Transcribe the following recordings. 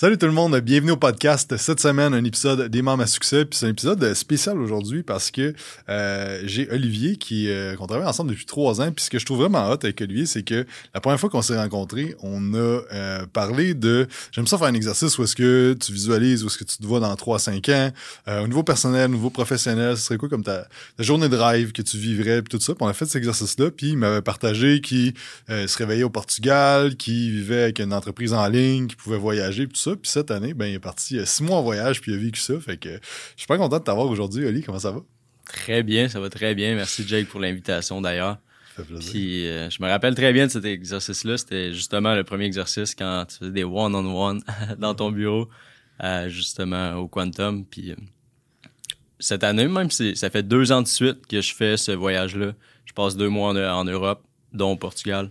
Salut tout le monde, bienvenue au podcast. Cette semaine, un épisode des membres à succès. Puis c'est un épisode spécial aujourd'hui parce que euh, j'ai Olivier qui euh, qu'on travaille ensemble depuis trois ans. Puis ce que je trouve vraiment hot avec Olivier, c'est que la première fois qu'on s'est rencontrés, on a euh, parlé de. J'aime ça faire un exercice où est-ce que tu visualises, où est-ce que tu te vois dans 3-5 ans, au niveau personnel, au niveau professionnel, ce serait quoi comme ta, journée de rêve que tu vivrais, puis tout ça. Puis on a fait cet exercice-là. Puis il m'avait partagé qu'il se réveillait au Portugal, qu'il vivait avec une entreprise en ligne, qu'il pouvait voyager, puis tout ça. Puis cette année, ben, il est parti euh, six mois en voyage, puis il a vécu ça. Fait que je suis pas content de t'avoir aujourd'hui, Oli. Comment ça va? Très bien, ça va très bien. Merci, Jake, pour l'invitation d'ailleurs. Puis euh, je me rappelle très bien de cet exercice-là. C'était justement le premier exercice quand tu faisais des one-on-one dans ton bureau, justement au Quantum. Puis euh, cette année, même, ça fait deux ans de suite que je fais ce voyage-là. Je passe deux mois en Europe, dont au Portugal.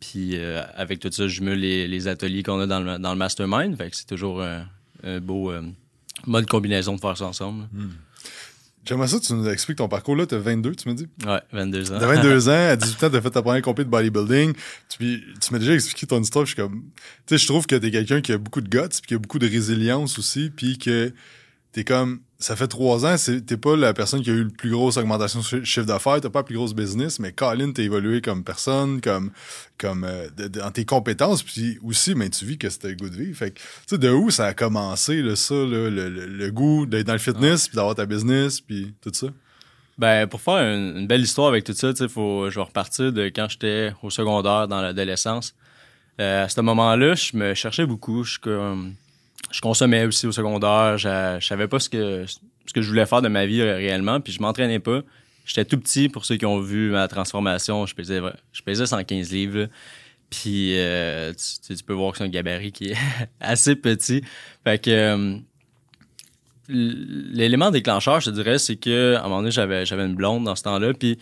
Puis euh, avec tout ça, je mets les, ateliers qu'on a dans le, dans le mastermind. Fait que c'est toujours un, beau euh, mode combinaison de faire ça ensemble. Hmm. J'aimerais ça, tu nous expliques ton parcours là. Tu as 22, tu me dis? Ouais, 22 ans. Tu as 22 ans, à 18 ans, tu as fait ta première compétition de bodybuilding. Tu, tu m'as déjà expliqué ton histoire. Je suis comme, tu sais, je trouve que tu es quelqu'un qui a beaucoup de guts, puis qui a beaucoup de résilience aussi, puis que t'es comme ça fait trois ans, t'es pas la personne qui a eu le plus grosse augmentation de chiffre d'affaires, t'as pas la plus grosse business, mais Colin, t'as évolué comme personne, comme, comme euh, dans tes compétences, puis aussi, mais ben, tu vis que c'était le de vie. Fait que, tu sais, de où ça a commencé, ça, le, le, goût d'être dans le fitness, puis d'avoir ta business, puis tout ça? Ben, pour faire une, belle histoire avec tout ça, tu faut, je vais repartir de quand j'étais au secondaire, dans l'adolescence. Euh, à ce moment-là, je me cherchais beaucoup. Je, comme, je consommais aussi au secondaire. Je, savais pas ce que, ce que je voulais faire de ma vie réellement, puis je m'entraînais pas. J'étais tout petit pour ceux qui ont vu ma transformation. Je pesais, je pesais 115 livres. Puis euh, tu, peux voir que c'est un gabarit qui est assez petit. Fait que euh, l'élément déclencheur, je te dirais, c'est que à un moment donné, j'avais, j'avais une blonde dans ce temps-là. Puis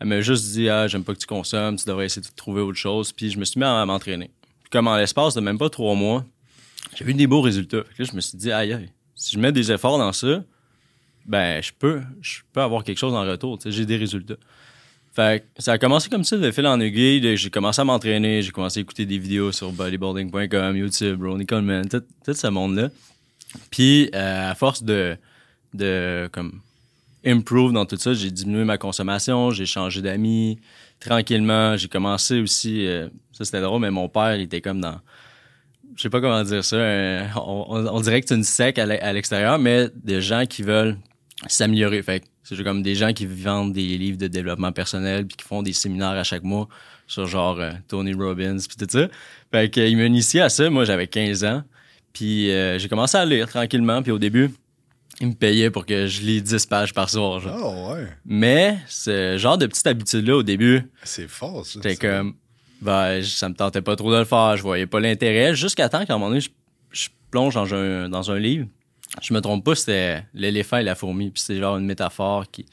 elle m'a juste dit Ah, j'aime pas que tu consommes, tu devrais essayer de trouver autre chose. Puis je me suis mis à, m'entraîner. comme en l'espace de même pas trois mois, j'ai vu des beaux résultats. là, je me suis dit, aïe, aïe, si je mets des efforts dans ça, ben, je peux, je peux avoir quelque chose en retour. J'ai des résultats. Fait ça a commencé comme ça, de fil en aiguille. J'ai commencé à m'entraîner, j'ai commencé à écouter des vidéos sur bodybuilding.com, YouTube, Ronnie Coleman, tout, ce monde-là. Puis, euh, à force de, de comme, improve dans tout ça, j'ai diminué ma consommation, j'ai changé d'amis tranquillement. J'ai commencé aussi, euh, ça c'était drôle, mais mon père, il était comme dans je sais pas comment dire ça. on, dirait que c'est une sec à l'extérieur, mais des gens qui veulent s'améliorer. Fait c'est comme des gens qui vendent des livres de développement personnel puis qui font des séminaires à chaque mois sur genre euh, Tony Robbins puis tout ça. Fait qu'il m'a initié à ça. Moi, j'avais 15 ans. Puis euh, j'ai commencé à lire tranquillement. Puis au début, il me payait pour que je lis 10 pages par soir. Oh, ouais. Mais ce genre de petite habitude-là, au début... C'est fort, ça. C'était comme ben, ça me tentait pas trop de le faire. Je voyais pas l'intérêt. Jusqu'à temps qu'à un moment donné, je, plonge dans un, livre. Je me trompe pas, c'était l'éléphant et la fourmi. Puis c'est genre une métaphore qui.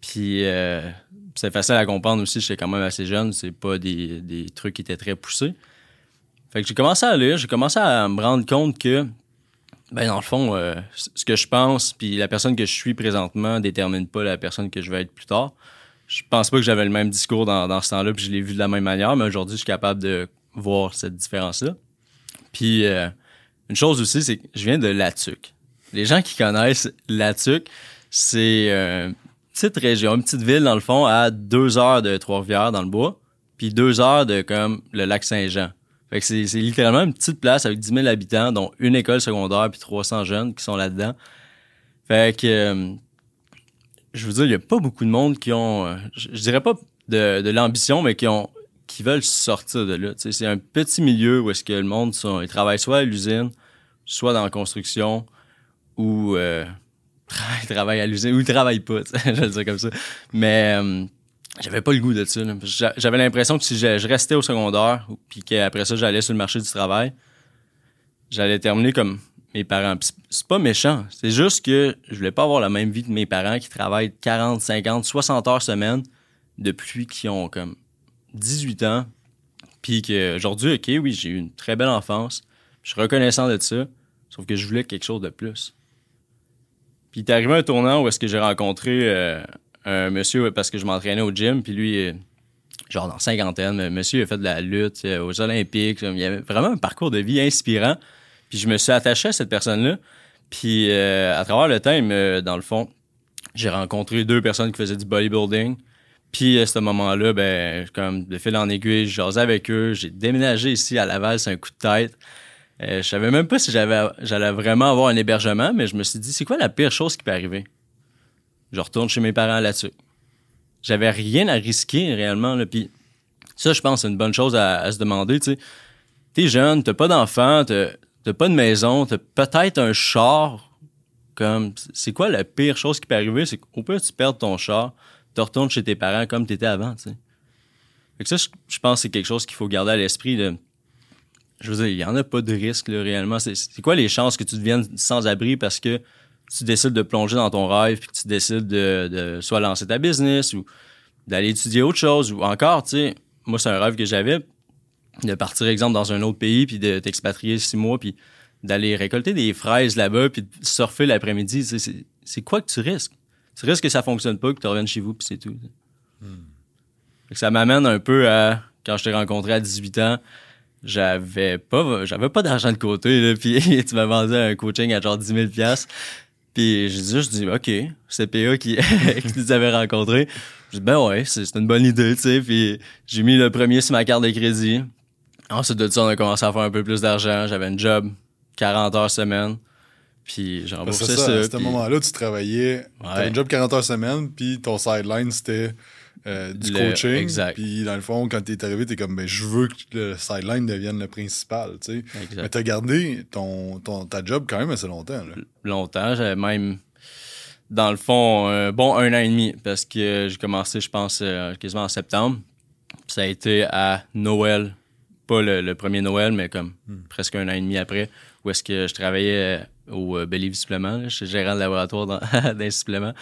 Puis euh, c'est facile à comprendre aussi. J'étais quand même assez jeune. C'est pas des, des, trucs qui étaient très poussés. Fait que j'ai commencé à lire. J'ai commencé à me rendre compte que, ben, dans le fond, euh, ce que je pense, puis la personne que je suis présentement détermine pas la personne que je vais être plus tard je pense pas que j'avais le même discours dans, ce temps-là, puis je l'ai vu de la même manière, mais aujourd'hui, je suis capable de voir cette différence-là. Puis, euh, une chose aussi, c'est que je viens de Latuc. Les gens qui connaissent Latuc, c'est euh, une petite région, une petite ville, dans le fond, à deux heures de Trois-Rivières, dans le bois, puis deux heures de, comme, le lac Saint-Jean. Fait que c'est littéralement une petite place avec 10 000 habitants, dont une école secondaire puis 300 jeunes qui sont là-dedans. Fait que... Euh, je veux dire, il n'y a pas beaucoup de monde qui ont, euh, je, dirais pas de, l'ambition, mais qui ont qui veulent sortir de là. C'est un petit milieu où est-ce que le monde, ils travaillent soit à l'usine, soit dans la construction, ou euh, ils travaillent à l'usine, ou ils travaillent pas, je vais le dire comme ça. Mais euh, j'avais pas le goût de ça. J'avais l'impression que si je, restais au secondaire, puis qu'après ça, j'allais sur le marché du travail, j'allais terminer comme mes parents. C'est pas méchant. C'est juste que je voulais pas avoir la même vie que mes parents qui travaillent 40, 50, 60 heures semaine depuis qu'ils ont comme 18 ans. Puis qu'aujourd'hui, OK, oui, j'ai eu une très belle enfance. Je suis reconnaissant de ça. Sauf que je voulais quelque chose de plus. Puis il est arrivé un tournant où est-ce que j'ai rencontré euh, un monsieur parce que je m'entraînais au gym. Puis lui, euh, genre dans cinquantaine, monsieur a fait de la lutte euh, aux Olympiques. Il avait vraiment un parcours de vie inspirant. Puis je me suis attaché à cette personne-là. Puis euh, à travers le temps, me- dans le fond, j'ai rencontré deux personnes qui faisaient du bodybuilding. Puis à ce moment-là, ben, comme de fil en aiguille, je jasais avec eux. J'ai déménagé ici à Laval, c'est un coup de tête. Euh, je savais même pas si j'avais, j'allais vraiment avoir un hébergement, mais je me suis dit, c'est quoi la pire chose qui peut arriver? Je retourne chez mes parents là-dessus. J'avais rien à risquer réellement. Là. Puis ça, je pense, c'est une bonne chose à, à se demander. Tu sais. T'es jeune, t'as pas d'enfant, t'as, pas de maison, t'as peut-être un char. Comme, c'est quoi la pire chose qui peut arriver? C'est qu'au pire, tu perds ton char, tu retournes chez tes parents comme tu étais avant. Tu sais. Fait que ça, je, pense que c'est quelque chose qu'il faut garder à l'esprit. De, je veux dire, il n'y en a pas de risque là, réellement. C'est, c'est quoi les chances que tu deviennes sans-abri parce que tu décides de plonger dans ton rêve puis que tu décides de, de soit lancer ta business ou d'aller étudier autre chose ou encore, tu sais, moi, c'est un rêve que j'avais de partir, exemple, dans un autre pays puis de t'expatrier six mois puis d'aller récolter des fraises là-bas puis de surfer l'après-midi. C'est, quoi que tu risques? Tu risques que ça fonctionne pas, que tu reviennes chez vous puis c'est tout. que ça m'amène un peu à quand je t'ai rencontré à 18 ans, j'avais pas j'avais pas d'argent de côté là, puis tu m'as vendu un coaching à genre 10 000 pièces. Puis j'ai juste dit OK, c'est PA qui qui nous avait rencontrés. J'ai dit ben ouais, c'est une bonne idée, tu sais, puis j'ai mis le premier sur ma carte de crédit. Ensuite de ça, on a commencé à faire un peu plus d'argent, j'avais un job 40 heures semaine. Puis remboursé que ça. ça, à ce puis- moment-là, tu travaillais, t'avais Ouais. un job 40 heures semaine, puis ton sideline, c'était euh, du Le- coaching. exact. Puis dans le fond, quand t'es arrivé, t'es comme, ben, je veux que le sideline devienne le principal, tu sais. Exact. Mais t'as gardé ton, ton, ta job quand même assez longtemps, là. longtemps. J'avais même, dans le fond, un bon un an et demi parce que j'ai commencé, je pense, euh, quasiment en septembre. Puis ça a été à Noël. Pas le, le premier Noël, mais comme presque un an et demi après, où est-ce que je travaillais euh, au euh, Believe Supplement. là. J'étais gérant de laboratoire dans, d'un supplément.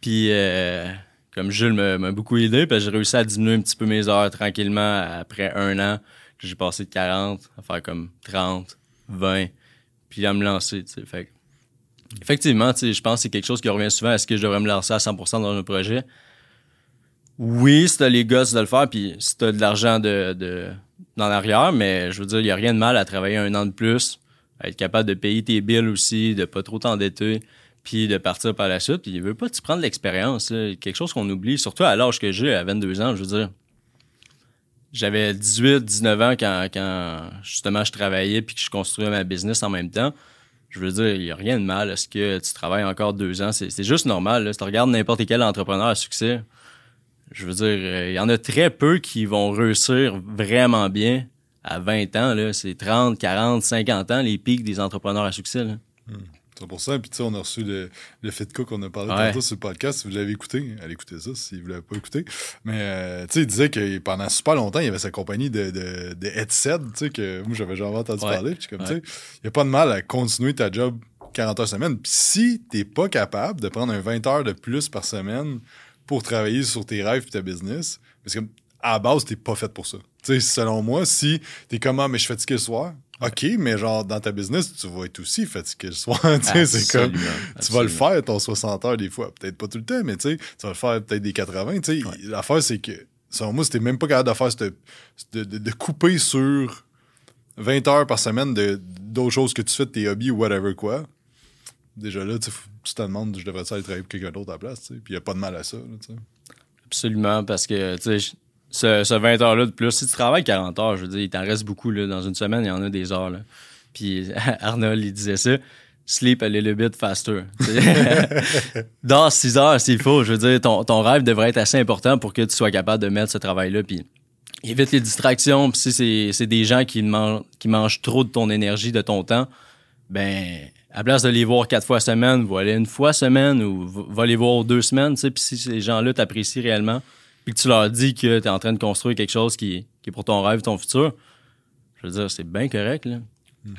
Puis, euh, comme Jules m'a m'a beaucoup aidé, j'ai réussi à diminuer un petit peu mes heures tranquillement après un an. que J'ai passé de 40 à faire comme 30, 20, puis à me lancer. tu sais. Fait Effectivement, tu sais, je pense que c'est quelque chose qui revient souvent. Est-ce que je devrais me lancer à 100% dans un projet? Oui, si t'as les gosses de le faire, puis si t'as de l'argent de, de, dans l'arrière, mais je veux dire, il n'y a rien de mal à travailler un an de plus, à être capable de payer tes billes aussi, de pas trop t'endetter, puis de partir par la suite. Puis il veut pas tu prendre l'expérience, quelque chose qu'on oublie, surtout à l'âge que j'ai, à 22 ans, je veux dire. J'avais 18, 19 ans quand, quand justement je travaillais puis que je construisais ma business en même temps. Je veux dire, il n'y a rien de mal à ce que tu travailles encore deux ans. C'est c'est juste normal. Là. Si tu regardes n'importe quel entrepreneur à succès, je veux dire, euh, il y en a très peu qui vont réussir vraiment bien à 20 ans. là. C'est 30, 40, 50 ans, les pics des entrepreneurs à succès. là. C'est pour ça. Puis, tu sais, on a reçu le, le Fit Cook qu'on a parlé Ouais. tantôt sur le podcast. Si vous l'avez écouté, allez écouter ça si vous l'avez pas écouté. Mais, euh, tu sais, il disait que pendant super longtemps, il y avait sa compagnie de, de, de headset, tu sais, que moi, j'avais jamais entendu Ouais. parler. Puis, comme, Ouais. tu sais, il n'y a pas de mal à continuer ta job 40 heures semaine. Puis, si t'es pas capable de prendre un 20 heures de plus par semaine pour travailler sur tes rêves et ta business, parce que à la base, t'es pas fait pour ça. Tu sais, selon moi, si t'es comme, ah, mais je suis fatigué le soir, OK, mais genre, dans ta business, tu vas être aussi fatigué le soir. tu sais, c'est comme, Absolument, tu vas le faire ton 60 heures des fois. Peut-être pas tout le temps, mais tu sais, tu vas le faire peut-être des 80. Tu sais, l'affaire, c'est que, selon moi, c'était même pas capable de faire cette- de, de, de couper sur 20 heures par semaine de- d'autres choses que tu fais tes hobbies ou whatever quoi. Déjà là, tu te demandes, je devrais aller travailler pour quelqu'un d'autre à la place, tu sais. Puis il n'y a pas de mal à ça, là, tu sais. Absolument, parce que, tu sais, ce, ce 20 heures-là de plus, si tu travailles 40 heures, je veux dire, il t'en reste beaucoup, là. Dans une semaine, il y en a des heures, là. Puis Arnold, il disait ça. Sleep a little bit faster. Dans 6 heures, s'il faut. Je veux dire, ton, ton rêve devrait être assez important pour que tu sois capable de mettre ce travail-là. Puis évite les distractions. Puis si c'est, des gens qui, qui mangent trop de ton énergie, de ton temps, ben, à place de les voir quatre fois semaine, va aller une fois semaine ou va- les voir deux semaines, tu sais. Puis si ces gens-là t'apprécient réellement, puis que tu leur dis que tu es en train de construire quelque chose qui, qui est pour ton rêve, ton futur, je veux dire, c'est bien correct, là.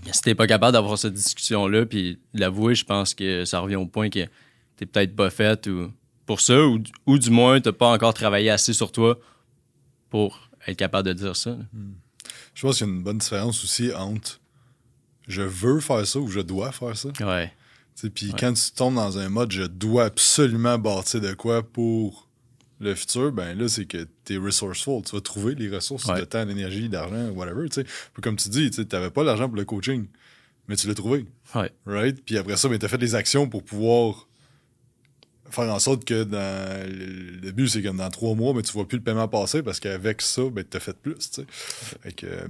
Mais si t'es pas capable d'avoir cette discussion-là, puis l'avouer, je pense que ça revient au point que t'es peut-être pas fait ou pour ça, ou, ou du moins t'as pas encore travaillé assez sur toi pour être capable de dire ça. là. Je pense qu'il y a une bonne différence aussi entre je veux faire ça ou je dois faire ça. Ouais. Puis quand tu tombes dans un mode je dois absolument bâtir de quoi pour le futur, ben là, c'est que tu es resourceful. Tu vas trouver les ressources Ouais. de temps, d'énergie, d'argent, whatever. tu sais. Puis comme tu dis, tu n'avais pas l'argent pour le coaching. mais tu l'as trouvé. Ouais. Right? Puis après ça, ben, tu as fait des actions pour pouvoir faire en sorte que dans le but, c'est que dans trois mois, ben, tu vois plus le paiement passer parce qu'avec ça, ben, tu as fait plus.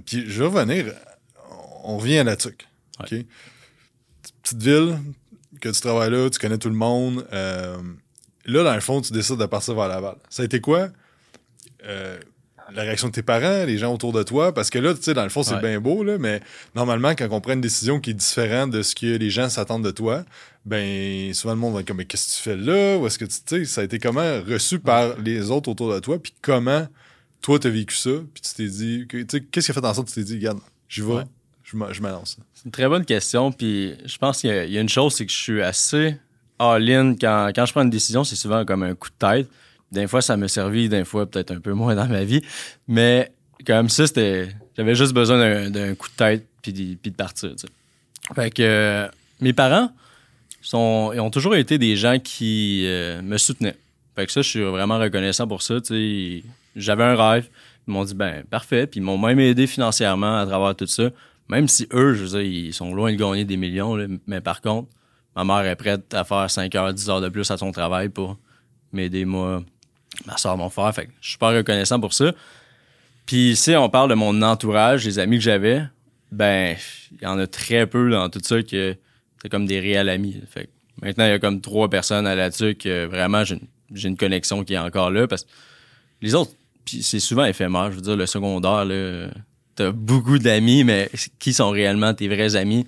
puis je vais revenir, on revient à la TUC. Petite ville, que tu travailles là, tu connais tout le monde. euh, là, dans le fond, tu décides de partir vers Laval. Ça a été quoi? Euh, la réaction de tes parents, les gens autour de toi, parce que là, tu sais, dans le fond, c'est Ouais. bien beau, là, mais normalement, quand on prend une décision qui est différente de ce que les gens s'attendent de toi, ben, souvent le monde va être comme, mais qu'est-ce que tu fais là? Ou est-ce que tu sais, ça a été comment reçu par les autres autour de toi, puis comment toi, t'as vécu ça, puis tu t'es dit, tu sais, qu'est-ce qui a fait en sorte que tu t'es dit, regarde, j'y vais, Ouais. Je m'a- je m'annonce. C'est une très bonne question. Puis je pense qu'il y, a- une chose, c'est que je suis assez all-in. Quand, quand je prends une décision, c'est souvent comme un coup de tête. Des fois, ça m'a servi, des fois, peut-être un peu moins dans ma vie. Mais comme ça, c'était. J'avais juste besoin d'un- coup de tête puis de, partir. Fait que euh, mes parents sont, ils ont toujours été des gens qui euh, me soutenaient. Fait que ça, je suis vraiment reconnaissant pour ça. J'avais un rêve. Ils m'ont dit, ben, parfait. Puis ils m'ont même aidé financièrement à travers tout ça. Même si eux, je veux dire, ils sont loin de gagner des millions. là. Mais par contre, ma mère est prête à faire 5 heures, 10 heures de plus à son travail pour m'aider, moi, ma soeur, mon frère. Fait que je suis super reconnaissant pour ça. Puis si on parle de mon entourage, les amis que j'avais, ben, il y en a très peu dans tout ça que c'est comme des réels amis. Fait que maintenant, il y a comme trois personnes à là-dessus que vraiment j'ai une, j'ai une connexion qui est encore là parce que les autres, puis c'est souvent éphémère. Je veux dire, le secondaire, là, t'as beaucoup d'amis, mais qui sont réellement tes vrais amis?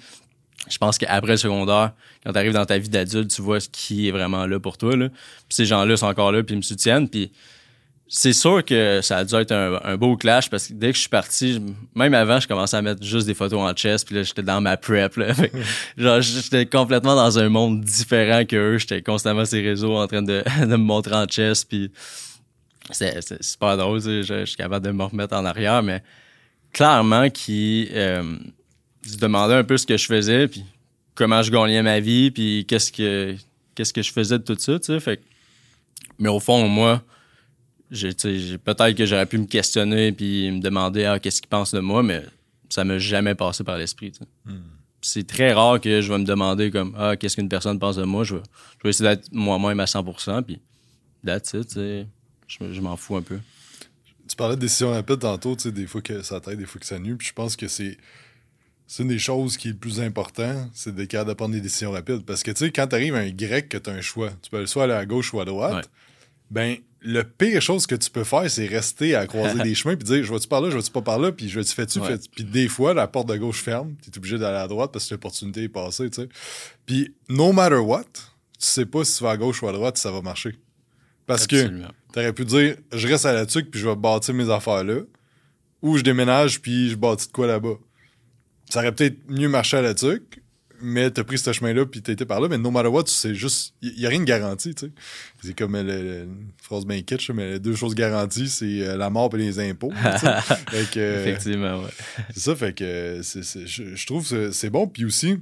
Je pense qu'après le secondaire, quand t'arrives dans ta vie d'adulte, tu vois ce qui est vraiment là pour toi. Là. Puis ces gens-là sont encore là, puis ils me soutiennent. Puis c'est sûr que ça a dû être un, un beau clash parce que dès que je suis parti, même avant, je commençais à mettre juste des photos en chest, puis là, j'étais dans ma prep. Là. Fait genre, j'étais complètement dans un monde différent qu'eux. J'étais constamment sur les réseaux en train de, de me montrer en chest, puis c'est super drôle. Je, je suis capable de me remettre en arrière, mais clairement, qui euh, se demandait un peu ce que je faisais, puis comment je gagnais ma vie, puis qu'est-ce que qu'est-ce que je faisais de tout ça, tu sais. Fait mais au fond, moi, j'ai, peut-être que j'aurais pu me questionner puis me demander ah, qu'est-ce qu'ils pensent de moi, mais ça m'a jamais passé par l'esprit. sais. C'est très rare que je vais me demander comme ah, qu'est-ce qu'une personne pense de moi. Je vais, je vais essayer d'être moi-même à 100%, puis that's it, tu sais. Je, je m'en fous un peu. Tu parlais de décision rapide tantôt, tu sais, des fois que ça t'aide, des fois que ça nuit. Puis je pense que c'est. C'est une des choses qui est le plus important, c'est d'être capable de prendre des décisions rapides. Parce que, tu sais, quand t'arrives à un grec que t'as un choix, tu peux soit aller à gauche ou à droite, Ouais. ben, le pire chose que tu peux faire, c'est rester à croiser des chemins puis dire, je vais-tu par là, je vais-tu pas par là, puis je vais-tu fais-tu, Ouais. Puis des fois, la porte de gauche ferme, t'es obligé d'aller à droite parce que l'opportunité est passée, tu sais. Puis, no matter what, tu sais pas si tu vas à gauche ou à droite, ça va marcher. Parce que Absolument. T'aurais pu dire, je reste à la tuque puis je vais bâtir mes affaires là. Ou je déménage puis je bâtis de quoi là-bas. Ça aurait peut-être mieux marché à la tuque, mais t'as pris ce chemin-là puis t'as été par là. Mais no matter what, tu sais juste. Il y, a rien de garanti, tu sais. C'est comme euh, le- le- une phrase bien kitsch, mais les deux choses garanties, c'est euh, la mort et les impôts. Fait que, euh, Effectivement, ouais. c'est ça, fait que je, trouve que c'est bon. Puis aussi, tu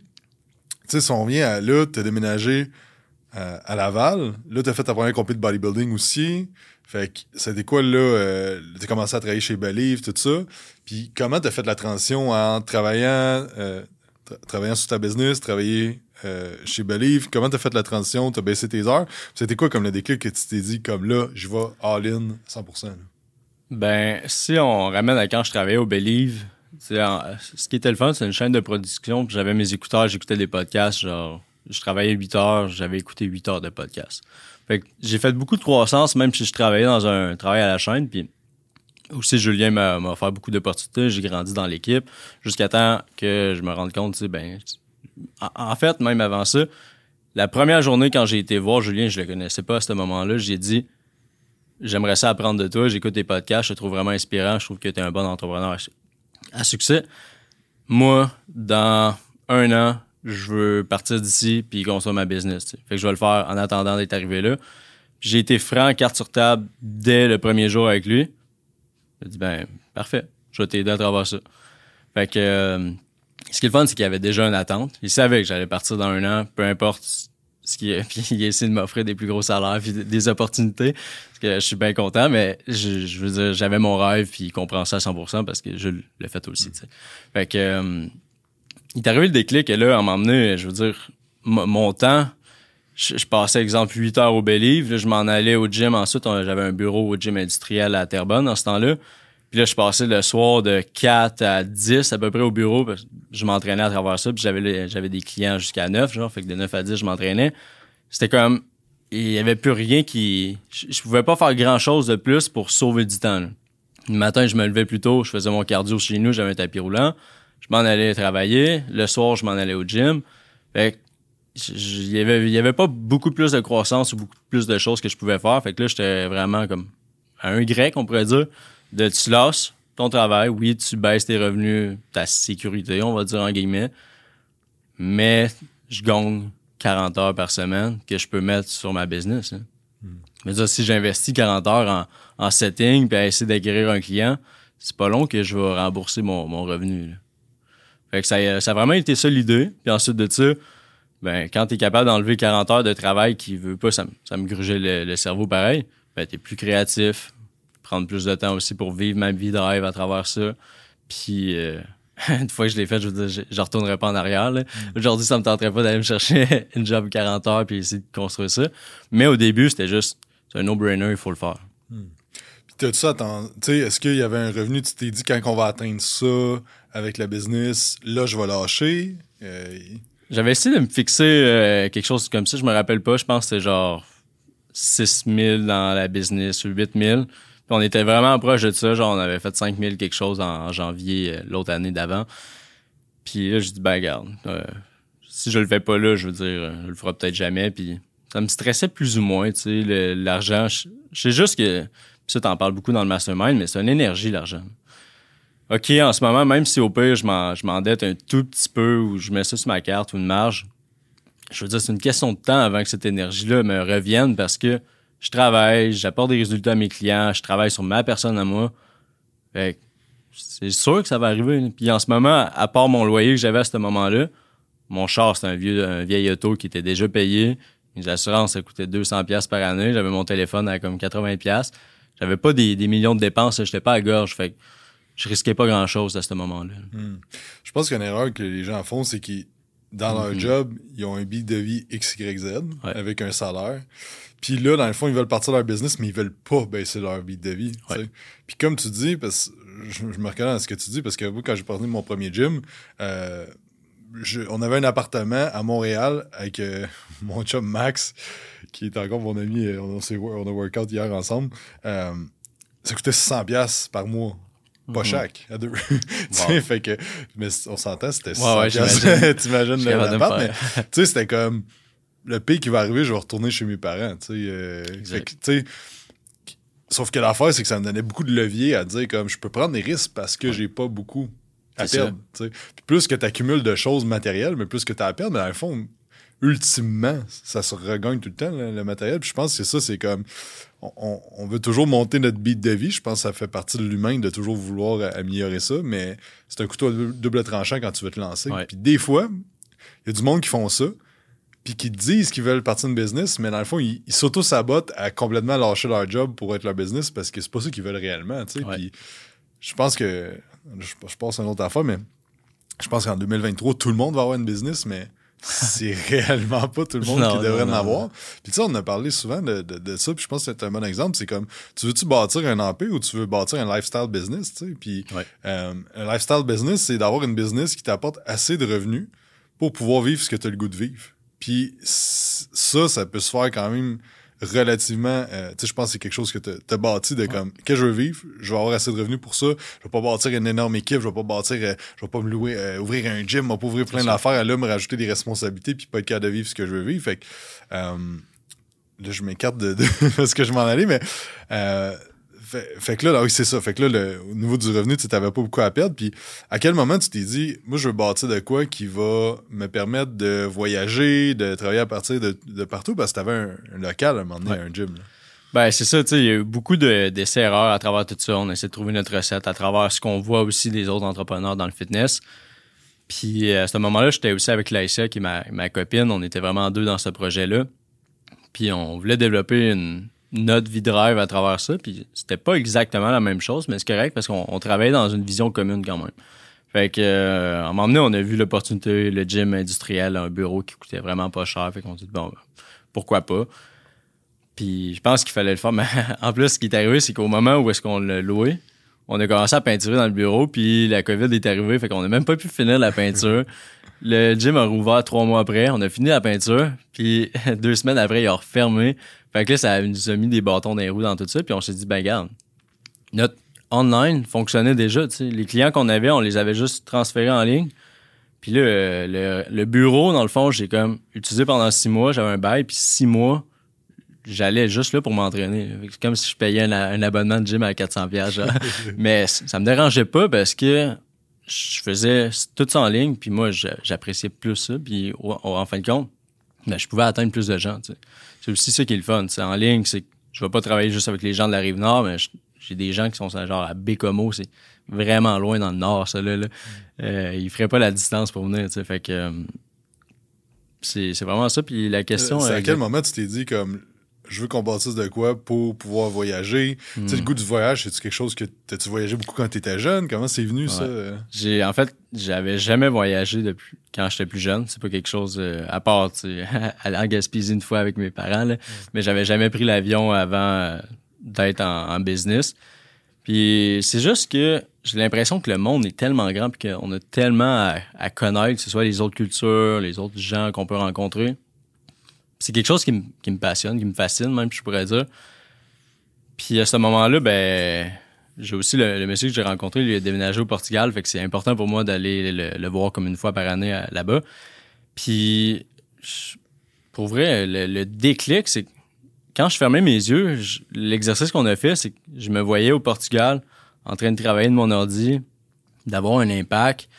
sais, si on revient à là, t'as déménagé euh, à Laval, là, t'as fait ta première compétition de bodybuilding aussi. Fait que c'était quoi, là? Euh, t'as commencé à travailler chez Believe, tout ça. Puis comment t'as fait la transition en travaillant, euh, tra- travaillant sur ta business, travailler euh, chez Believe? Comment t'as fait la transition? T'as baissé tes heures? C'était quoi comme le déclic que tu t'es dit, comme là, je vais all-in 100%? là? Ben, si on ramène à quand je travaillais au Believe, tu ce qui était le fun, c'est une chaîne de production. J'avais mes écouteurs, j'écoutais des podcasts. Genre, je travaillais 8 heures, j'avais écouté 8 heures de podcasts. Fait que j'ai fait beaucoup de croissance, même si je travaillais dans un travail à la chaîne. Puis aussi, Julien m'a m'a offert beaucoup d'opportunités. J'ai grandi dans l'équipe jusqu'à temps que je me rende compte, tu sais, ben, en, fait, même avant ça, la première journée quand j'ai été voir Julien, je le connaissais pas à ce moment-là, j'ai dit J'aimerais ça apprendre de toi, j'écoute tes podcasts, je te trouve vraiment inspirant, je trouve que tu es un bon entrepreneur à succès. Moi, dans un an, je veux partir d'ici puis construire ma business. Fait que je vais le faire en attendant d'être arrivé là. J'ai été franc, carte sur table, dès le premier jour avec lui. A dit, ben, parfait, je vais t'aider à travers ça. Fait que, euh, ce qui est le fun, c'est qu'il avait déjà une attente. Il savait que j'allais partir dans un an, peu importe ce qui. Puis il a essayé de m'offrir des plus gros salaires puis des opportunités. Parce que je suis bien content, mais je, veux dire, j'avais mon rêve puis il comprend ça à 100% parce que je l'ai fait aussi. Fait que, euh, il est arrivé le déclic et là, à un moment donné, je veux dire, mon temps, je, passais, exemple, 8 heures au Believe. Là, je m'en allais au gym. Ensuite, j'avais un bureau au gym industriel à Terrebonne dans ce temps-là. Puis là, je passais le soir de 4 à 10 à peu près au bureau. je m'entraînais à travers ça. Puis j'avais, des clients jusqu'à 9, genre. Fait que de 9 à 10, je m'entraînais. C'était comme... Il y avait plus rien qui... Je, pouvais pas faire grand-chose de plus pour sauver du temps. Le matin, je me levais plus tôt. Je faisais mon cardio chez nous. J'avais un tapis roulant. Je m'en allais travailler. Le soir, je m'en allais au gym. Fait que il y avait, y avait pas beaucoup plus de croissance ou beaucoup plus de choses que je pouvais faire. Fait que là, j'étais vraiment comme à un grec, on pourrait dire, de tu lasses ton travail. Oui, tu baisses tes revenus, ta sécurité, on va dire en guillemets. Mais je gagne 40 heures par semaine que je peux mettre sur ma business. Hein. Mais ça, si j'investis 40 heures en, setting puis à essayer d'acquérir un client, c'est pas long que je vais rembourser mon, revenu. Fait que ça, ça a vraiment été ça l'idée. Puis ensuite de ça, ben, quand tu es capable d'enlever 40 heures de travail qui veut pas, ça, ça me grugeait le, cerveau pareil, ben, tu es plus créatif, prendre plus de temps aussi pour vivre ma vie de rêve à travers ça. Puis, euh, une fois que je l'ai fait, je veux dire, je, je retournerai pas en arrière. Mm. Aujourd'hui, ça me tenterait pas d'aller me chercher une job 40 heures puis essayer de construire ça. Mais au début, c'était juste, c'est un no-brainer, il faut le faire. Mm. Puis, t'as ça, tu sais, est-ce qu'il y avait un revenu, tu t'es dit, quand on va atteindre ça avec la business, là, je vais lâcher? Euh, j'avais essayé de me fixer euh, quelque chose comme ça, je me rappelle pas. Je pense que c'était genre 6 000 dans la business ou 8 000. Puis on était vraiment proche de ça. Genre, on avait fait 5 000 quelque chose en, janvier euh, l'autre année d'avant. Puis là, je dis, ben, regarde, si je le fais pas là, je veux dire, je le ferai peut-être jamais. Puis ça me stressait plus ou moins, tu sais, l'argent. Je sais juste que, ça, t'en parles beaucoup dans le mastermind, mais c'est une énergie, l'argent. OK, en ce moment, même si au pire, je m'endette un tout petit peu ou je mets ça sur ma carte ou une marge, je veux dire, c'est une question de temps avant que cette énergie-là me revienne parce que je travaille, j'apporte des résultats à mes clients, je travaille sur ma personne à moi. Fait c'est sûr que ça va arriver. Puis en ce moment, à part mon loyer que j'avais à ce moment-là, mon char, c'était un vieux, un vieil auto qui était déjà payé. Les assurances, ça coûtait 200 pièces par année. J'avais mon téléphone à comme 80 pièces. J'avais pas des, des, millions de dépenses, j'étais pas à gorge. Fait je risquais pas grand-chose à ce moment-là. Hmm. Je pense qu'une erreur que les gens font, c'est qu'ils, dans leur hmm. job, ils ont un billet de vie XYZ avec un salaire. Puis là, dans le fond, ils veulent partir de leur business, mais ils veulent pas baisser leur billet de vie. Puis comme tu dis, parce je, me reconnais dans ce que tu dis, parce que moi, quand j'ai parti de mon premier gym, euh, on avait un appartement à Montréal avec euh, mon chum Max, qui est encore mon ami, on, on a workout hier ensemble. Euh, ça coûtait 600$ par mois pas mhm. chaque, à deux. fait que, mais on s'entend, c'était ça. Ouais, T'imagines le mais tu sais, c'était comme le pays qui va arriver, je vais retourner chez mes parents. Tu sais, euh, fait sauf que l'affaire, c'est que ça me donnait beaucoup de levier à dire comme je peux prendre des risques parce que j'ai pas beaucoup à perdre. Puis plus que tu accumules de choses matérielles, mais plus que tu as à perdre, mais dans le fond, ultimement, ça se regagne tout le temps, le matériel. Puis je pense que c'est ça, c'est comme on, veut toujours monter notre beat de vie. Je pense que ça fait partie de l'humain de toujours vouloir améliorer ça, mais c'est un couteau à double tranchant quand tu veux te lancer. Puis des fois, il y a du monde qui font ça, puis qui disent qu'ils veulent partir de business, mais dans le fond, ils s'auto-sabotent à complètement lâcher leur job pour être leur business parce que c'est pas ça qu'ils veulent réellement. Puis je pense que, je, je pense à une autre affaire, mais je pense qu'en 2023, tout le monde va avoir une business, mais c'est réellement pas tout le monde qui devrait en avoir. Puis tu sais, on a parlé souvent de, ça, puis je pense que c'est un bon exemple. C'est comme, tu veux-tu bâtir un empire ou tu veux bâtir un lifestyle business, tu sais? Puis euh, un lifestyle business, c'est d'avoir une business qui t'apporte assez de revenus pour pouvoir vivre ce que tu as le goût de vivre. Puis ça, ça peut se faire quand même relativement, euh, tu sais, je pense que c'est quelque chose que tu as bâti de comme, que je veux vivre, je vais avoir assez de revenus pour ça, je vais pas bâtir une énorme équipe, je vais pas bâtir, euh, je vais pas me louer, euh, ouvrir un gym, pas ouvrir plein d'affaires, là, me rajouter des responsabilités puis pas être capable de vivre ce que je veux vivre. Fait que, là, je m'écarte de, de ce que je m'en allais, mais fait, que là, oui, c'est ça. Fait que là, le, au niveau du revenu, tu n'avais pas beaucoup à perdre. Puis à quel moment tu t'es dit, moi, je veux bâtir de quoi qui va me permettre de voyager, de travailler à partir de, partout? Parce que tu avais un, local à un moment donné, un gym. Ben, c'est ça, tu sais, il y a eu beaucoup d'essais-erreurs à travers tout ça. On essaie de trouver notre recette à travers ce qu'on voit aussi des autres entrepreneurs dans le fitness. Puis à ce moment-là, j'étais aussi avec Laïssa, qui est ma, ma copine. On était vraiment deux dans ce projet-là. Puis on voulait développer une, notre vie de rêve à travers ça. Puis c'était pas exactement la même chose, mais c'est correct parce qu'on travaillait dans une vision commune quand même. Fait que, euh, à un moment donné, on a vu l'opportunité, le gym industriel, un bureau qui coûtait vraiment pas cher. Fait qu'on s'est dit, bon, pourquoi pas? Puis je pense qu'il fallait le faire. Mais en plus, ce qui est arrivé, c'est qu'au moment où est-ce qu'on l'a loué, on a commencé à peinturer dans le bureau, puis la COVID est arrivée, fait qu'on n'a même pas pu finir la peinture. Le gym a rouvert trois mois après, on a fini la peinture, puis deux semaines après, il a refermé. Fait que là, ça nous a mis des bâtons dans les roues dans tout ça, puis on s'est dit, ben garde, notre online fonctionnait déjà. Les clients qu'on avait, on les avait juste transférés en ligne. Puis là, le, le bureau, dans le fond, j'ai comme utilisé pendant six mois, j'avais un bail, puis six mois, j'allais juste là pour m'entraîner. C'est comme si je payais un, abonnement de gym à 400 pièges. Mais ça me dérangeait pas parce que je faisais tout ça en ligne, puis moi, j'appréciais plus ça. Puis en fin de compte, ben, je pouvais atteindre plus de gens. C'est aussi ça qui est le fun. En ligne, c'est je vais pas travailler juste avec les gens de la rive nord, mais j'ai des gens qui sont genre à Bécomo, c'est vraiment loin dans le nord, ça là. Euh, ils feraient pas la distance pour venir. Fait que euh, c'est vraiment ça. Puis la question. c'est à quel moment tu t'es dit comme je veux qu'on bâtisse de quoi pour pouvoir voyager. Tu sais, le hmm. goût du voyage, c'est-tu quelque chose que tu voyagé beaucoup quand tu étais jeune? Comment c'est venu, ça? J'ai, en fait, j'avais jamais voyagé depuis quand j'étais plus jeune. C'est pas quelque chose euh, à part, tu sais, aller en Gaspésie une fois avec mes parents, là. mais j'avais jamais pris l'avion avant euh, d'être en, business. Puis c'est juste que j'ai l'impression que le monde est tellement grand puis qu'on a tellement à, à connaître, que ce soit les autres cultures, les autres gens qu'on peut rencontrer c'est quelque chose qui, me passionne, qui me fascine, même, je pourrais dire. Puis à ce moment-là, ben, j'ai aussi le, monsieur que j'ai rencontré, il a déménagé au Portugal, fait que c'est important pour moi d'aller le, voir comme une fois par année euh, là-bas. Puis, pour vrai, le, déclic, c'est quand je fermais mes yeux, l'exercice qu'on a fait, c'est que je me voyais au Portugal en train de travailler de mon ordi, d'avoir un impact.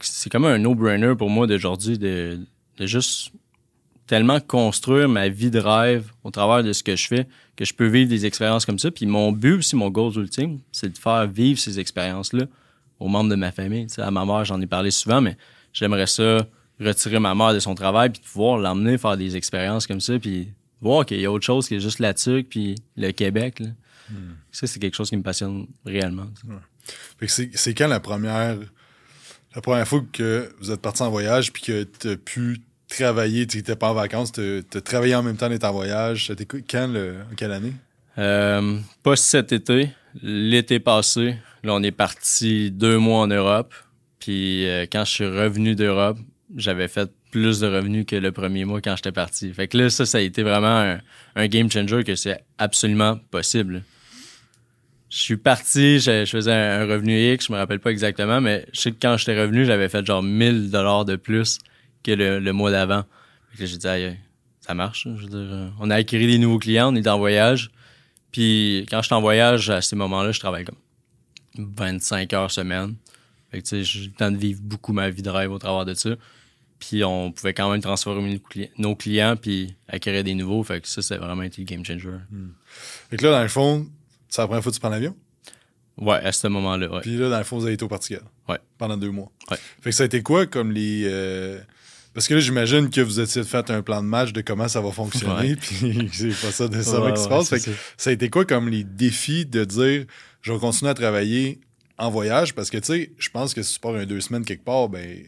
C'est comme un no-brainer pour moi d'aujourd'hui de, de juste tellement construire ma vie de rêve au travers de ce que je fais que je peux vivre des expériences comme ça. Puis mon but aussi, mon goal ultime, c'est de faire vivre ces expériences-là aux membres de ma famille. à ma mère, j'en ai parlé souvent, mais j'aimerais ça retirer ma mère de son travail puis pouvoir l'emmener faire des expériences comme ça puis voir qu'il y a autre chose que juste la TUC puis le Québec. Hmm. Ça, c'est quelque chose qui me passionne réellement. C'est quand la première la première fois que vous êtes parti en voyage puis que tu as pu travailler, tu n'étais pas en vacances, tu as travaillé en même temps d'être en voyage. C'était quand, le, quelle année? Euh, pas cet été, l'été passé. Là, on est parti deux mois en Europe. Puis euh, quand je suis revenu d'Europe, j'avais fait plus de revenus que le premier mois quand j'étais parti. Fait que là, ça, ça a été vraiment un, game changer que c'est absolument possible. Je suis parti, je, faisais un, revenu X, je me rappelle pas exactement, mais je sais que quand j'étais revenu, j'avais fait genre 1000 dollars de plus que le, mois d'avant. J'ai dit, ça marche. Je veux dire, euh, on a acquis des nouveaux clients, on est en voyage. Puis quand je suis en voyage, à ces moments-là, je travaille comme 25 heures semaine. Fait que, j'ai eu le temps de vivre beaucoup ma vie de rêve au travers de ça. Puis on pouvait quand même transformer nos clients puis acquérir des nouveaux. Fait que ça, c'est vraiment été le game changer. Hmm. Fait que là, dans le fond, c'est la première fois que tu prends l'avion? Ouais, à ce moment-là, ouais. Puis là, dans le fond, vous avez été au Portugal. Ouais. Pendant deux mois. Ouais. Fait que ça a été quoi comme les. Euh, parce que là, j'imagine que vous étiez fait un plan de match de comment ça va fonctionner, puis c'est pas ça de ça qui se passe. ça. a été quoi comme les défis de dire je vais continuer à travailler en voyage? Parce que tu sais, je pense que si tu pars un deux semaines quelque part, ben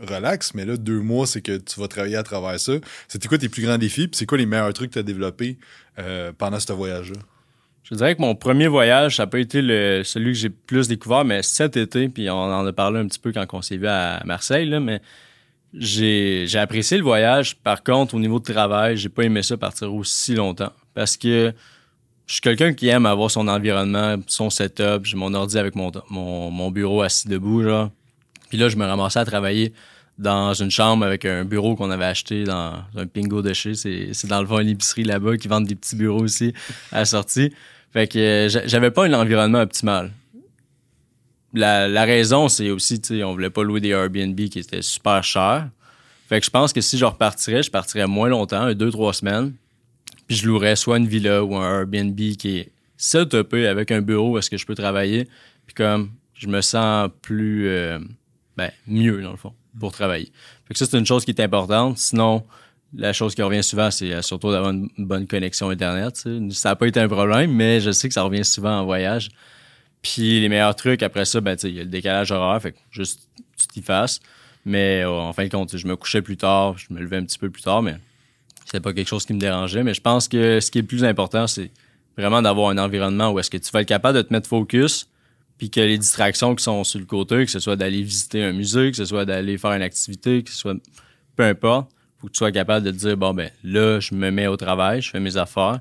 relax, mais là, deux mois, c'est que tu vas travailler à travers ça. C'était quoi tes plus grands défis? Puis c'est quoi les meilleurs trucs que tu as développés euh, pendant ce voyage-là? Je dirais que mon premier voyage, ça n'a pas été le, celui que j'ai plus découvert, mais cet été, puis on en a parlé un petit peu quand on s'est vu à Marseille, là, mais j'ai, apprécié le voyage. Par contre, au niveau de travail, j'ai pas aimé ça partir aussi longtemps. Parce que je suis quelqu'un qui aime avoir son environnement, son setup. J'ai mon ordi avec mon, mon, bureau assis debout, genre. Puis là, je me ramassais à travailler dans une chambre avec un bureau qu'on avait acheté dans un pingo de chez. C'est, dans le fond une épicerie là-bas qui vendent des petits bureaux aussi à la sortie. Fait que euh, j'avais pas un environnement optimal la, raison, c'est aussi, tu sais, on voulait pas louer des Airbnb qui étaient super chers. Fait que je pense que si je repartirais, je partirais moins longtemps, deux, trois semaines. Puis je louerais soit une villa ou un Airbnb qui est setupé avec un bureau où est-ce que je peux travailler. Puis comme je me sens plus euh, ben, mieux, dans le fond, pour travailler. Fait que ça, c'est une chose qui est importante. Sinon, la chose qui revient souvent, c'est euh, surtout d'avoir une bonne connexion Internet. Ça n'a pas été un problème, mais je sais que ça revient souvent en voyage. Puis les meilleurs trucs, après ça, ben, il y a le décalage horaire, fait que juste tu t'y fasses. Mais euh, en fin de compte, je me couchais plus tard, je me levais un petit peu plus tard, mais c'était pas quelque chose qui me dérangeait. Mais je pense que ce qui est le plus important, c'est vraiment d'avoir un environnement où est-ce que tu vas être capable de te mettre focus, puis que les distractions qui sont sur le côté, que ce soit d'aller visiter un musée, que ce soit d'aller faire une activité, que ce soit peu importe, faut que tu sois capable de te dire bon ben là, je me mets au travail, je fais mes affaires,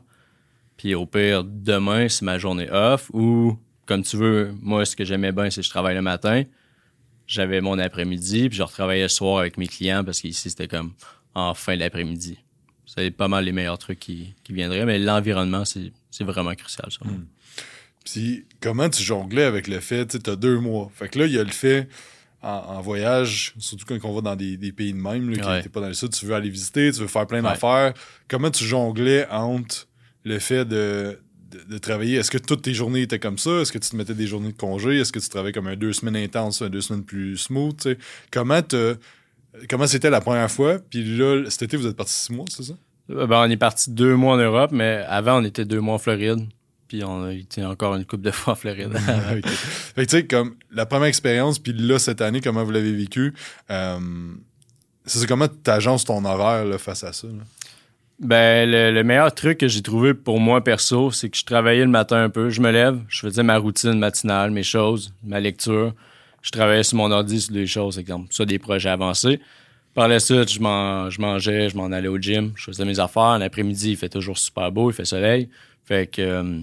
puis au pire demain c'est ma journée off ou comme tu veux, moi ce que j'aimais bien c'est que je travaille le matin, j'avais mon après-midi, puis je retravaillais le soir avec mes clients parce qu'ici c'était comme en fin d'après-midi. C'est pas mal les meilleurs trucs qui, viendraient, mais l'environnement c'est vraiment crucial ça. Hmm. Puis comment tu jonglais avec le fait, tu as deux mois? Fait que là, il y a le fait en, voyage, surtout quand on va dans des, pays de même, là, qui pas dans le sud, tu veux aller visiter, tu veux faire plein d'affaires. Comment tu jonglais entre le fait de, de, travailler? Est-ce que toutes tes journées étaient comme ça? Est-ce que tu te mettais des journées de congé? Est-ce que tu travaillais comme un deux semaines intense, un deux semaines plus smooth? Comment comment c'était la première fois? Puis là, cet été, vous êtes parti six mois, c'est ça? Euh, ben, on est parti deux mois en Europe, mais avant, on était deux mois en Floride. Puis on a été encore une coupe de fois en Floride. Fait que tu sais, comme la première expérience, puis là, cette année, comment vous l'avez vécu? Euh, c'est comment tu agences ton horaire face à ça? Ben, le, meilleur truc que j'ai trouvé pour moi perso, c'est que je travaillais le matin un peu. Je me lève, je faisais ma routine matinale, mes choses, ma lecture. Je travaillais sur mon ordi sur des choses, exemple, ça, des projets avancés. Par la suite, je, mangeais, je m'en allais au gym, je faisais mes affaires. L'après-midi, il fait toujours super beau, il fait soleil. Fait que euh,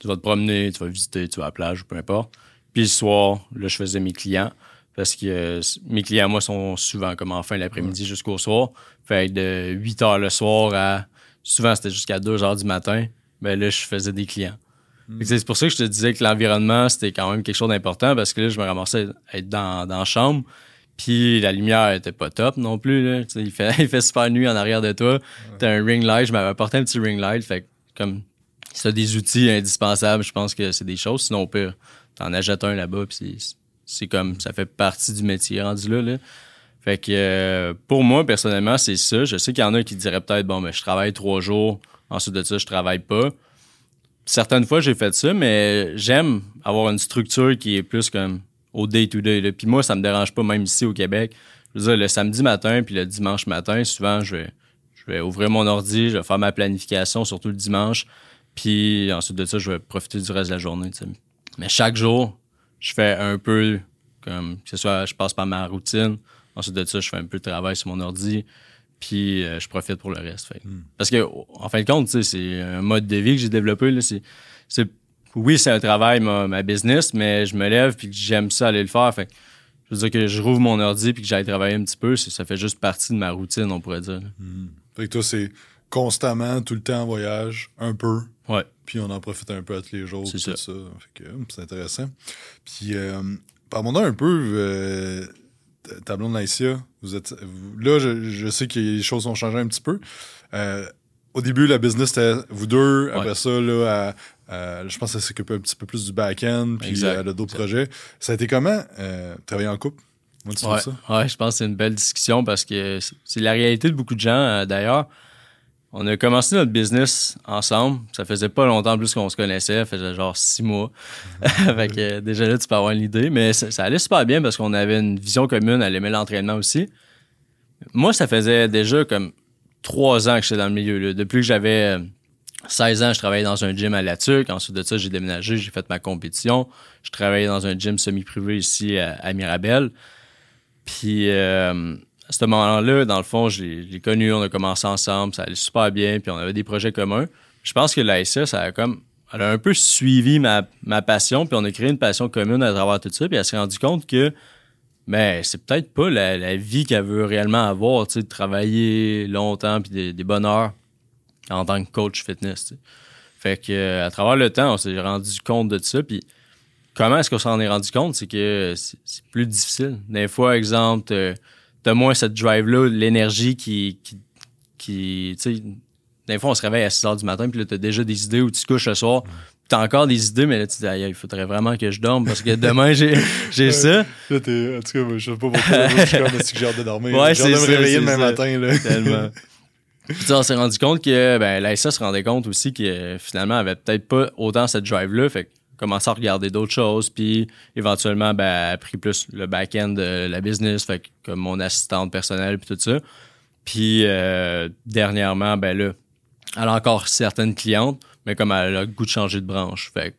tu vas te promener, tu vas visiter, tu vas à la plage, peu importe. Puis le soir, là, je faisais mes clients. Parce que euh, mes clients, moi, sont souvent comme en fin l'après-midi jusqu'au soir. Fait que de 8 heures le soir à. Souvent, c'était jusqu'à 2 heures du matin. Ben là, je faisais des clients. Hmm. C'est pour ça que je te disais que l'environnement, c'était quand même quelque chose d'important parce que là, je me ramassais à être dans, dans la chambre. Puis la lumière était pas top non plus. Là. Il, fait, il fait super nuit en arrière de toi. T'as un ring light. Je m'avais apporté un petit ring light. Fait comme c'est des outils indispensables, je pense que c'est des choses. Sinon, au pire, t'en achètes un là-bas, puis c'est comme, ça fait partie du métier rendu là. là. Fait que euh, pour moi, personnellement, c'est ça. Je sais qu'il y en a qui diraient peut-être, bon, mais je travaille trois jours, ensuite de ça, je travaille pas. Certaines fois, j'ai fait ça, mais j'aime avoir une structure qui est plus comme au day-to-day. Puis moi, ça me dérange pas, même ici au Québec. Je veux dire, le samedi matin, puis le dimanche matin, souvent, je vais, je vais ouvrir mon ordi, je vais faire ma planification, surtout le dimanche. Puis ensuite de ça, je vais profiter du reste de la journée. Mais chaque jour, je fais un peu comme que ce soit je passe par ma routine. Ensuite de ça, je fais un peu de travail sur mon ordi. Puis euh, je profite pour le reste. Hmm. Parce que en fin de compte, c'est un mode de vie que j'ai développé. Là, c'est, oui, c'est un travail, ma, business, mais je me lève puis j'aime ça aller le faire. Fait je veux dire que je rouvre mon ordi puis que j'aille travailler un petit peu, ça fait juste partie de ma routine, on pourrait dire. Hmm. Fait que toi, c'est constamment, tout le temps en voyage, un peu. Ouais. Puis on en profite un peu à tous les jours. C'est ça. c'est intéressant. Puis, euh, parlons un peu, euh, ta blonde vous êtes, là, je, sais que les choses ont changé un petit peu. Euh, au début, la business, c'était vous deux. Après ça, là, je pense que ça s'occupe un petit peu plus du back-end, puis de d'autres projets. Ça a été comment, travailler en couple? ouais. Ça? ouais, je pense que c'est une belle discussion parce que c'est la réalité de beaucoup de gens, d'ailleurs. On a commencé notre business ensemble. Ça faisait pas longtemps plus qu'on se connaissait. Ça faisait genre six mois. fait que, déjà là, tu peux avoir une idée. Mais ça, allait super bien parce qu'on avait une vision commune. Elle aimait l'entraînement aussi. Moi, ça faisait déjà comme trois ans que j'étais dans le milieu. Depuis que j'avais 16 ans, je travaillais dans un gym à La Tuque. Ensuite de ça, j'ai déménagé, j'ai fait ma compétition. Je travaillais dans un gym semi-privé ici à, Mirabel. Puis euh, à ce moment-là, dans le fond, je l'ai connu, on a commencé ensemble, ça allait super bien, puis on avait des projets communs. Je pense que l'ASA, a comme. Elle a un peu suivi ma, passion, puis on a créé une passion commune à travers tout ça, puis elle s'est rendue compte que mais ben, c'est peut-être pas la, vie qu'elle veut réellement avoir, tu sais, de travailler longtemps puis des, des en tant que coach fitness. Fait que à travers le temps, on s'est rendu compte de ça. Puis comment est-ce qu'on s'en est rendu compte? C'est que c'est plus difficile. Des fois, exemple, t'as moins cette drive-là, l'énergie qui, qui, qui tu sais, des fois, on se réveille à 6 h du matin, puis là, t'as déjà des idées où tu te couches le soir. T'as encore des idées, mais là, tu te dis, il faudrait vraiment que je dorme parce que demain, j'ai, j'ai ça. Là, t'es, en tout cas, je sais pas pourquoi, je suis comme si j'ai hâte de dormir? Ouais, j'ai hâte de me réveiller demain matin, là. Tellement. Puis on s'est rendu compte que, ben, l'ASA se rendait compte aussi que finalement, elle avait peut-être pas autant cette drive-là. Fait commencé à regarder d'autres choses, puis éventuellement, ben, a pris plus le back-end de la business, fait comme mon assistante personnelle, puis tout ça. Puis euh, dernièrement, ben là, elle a encore certaines clientes, mais comme elle a le goût de changer de branche. Fait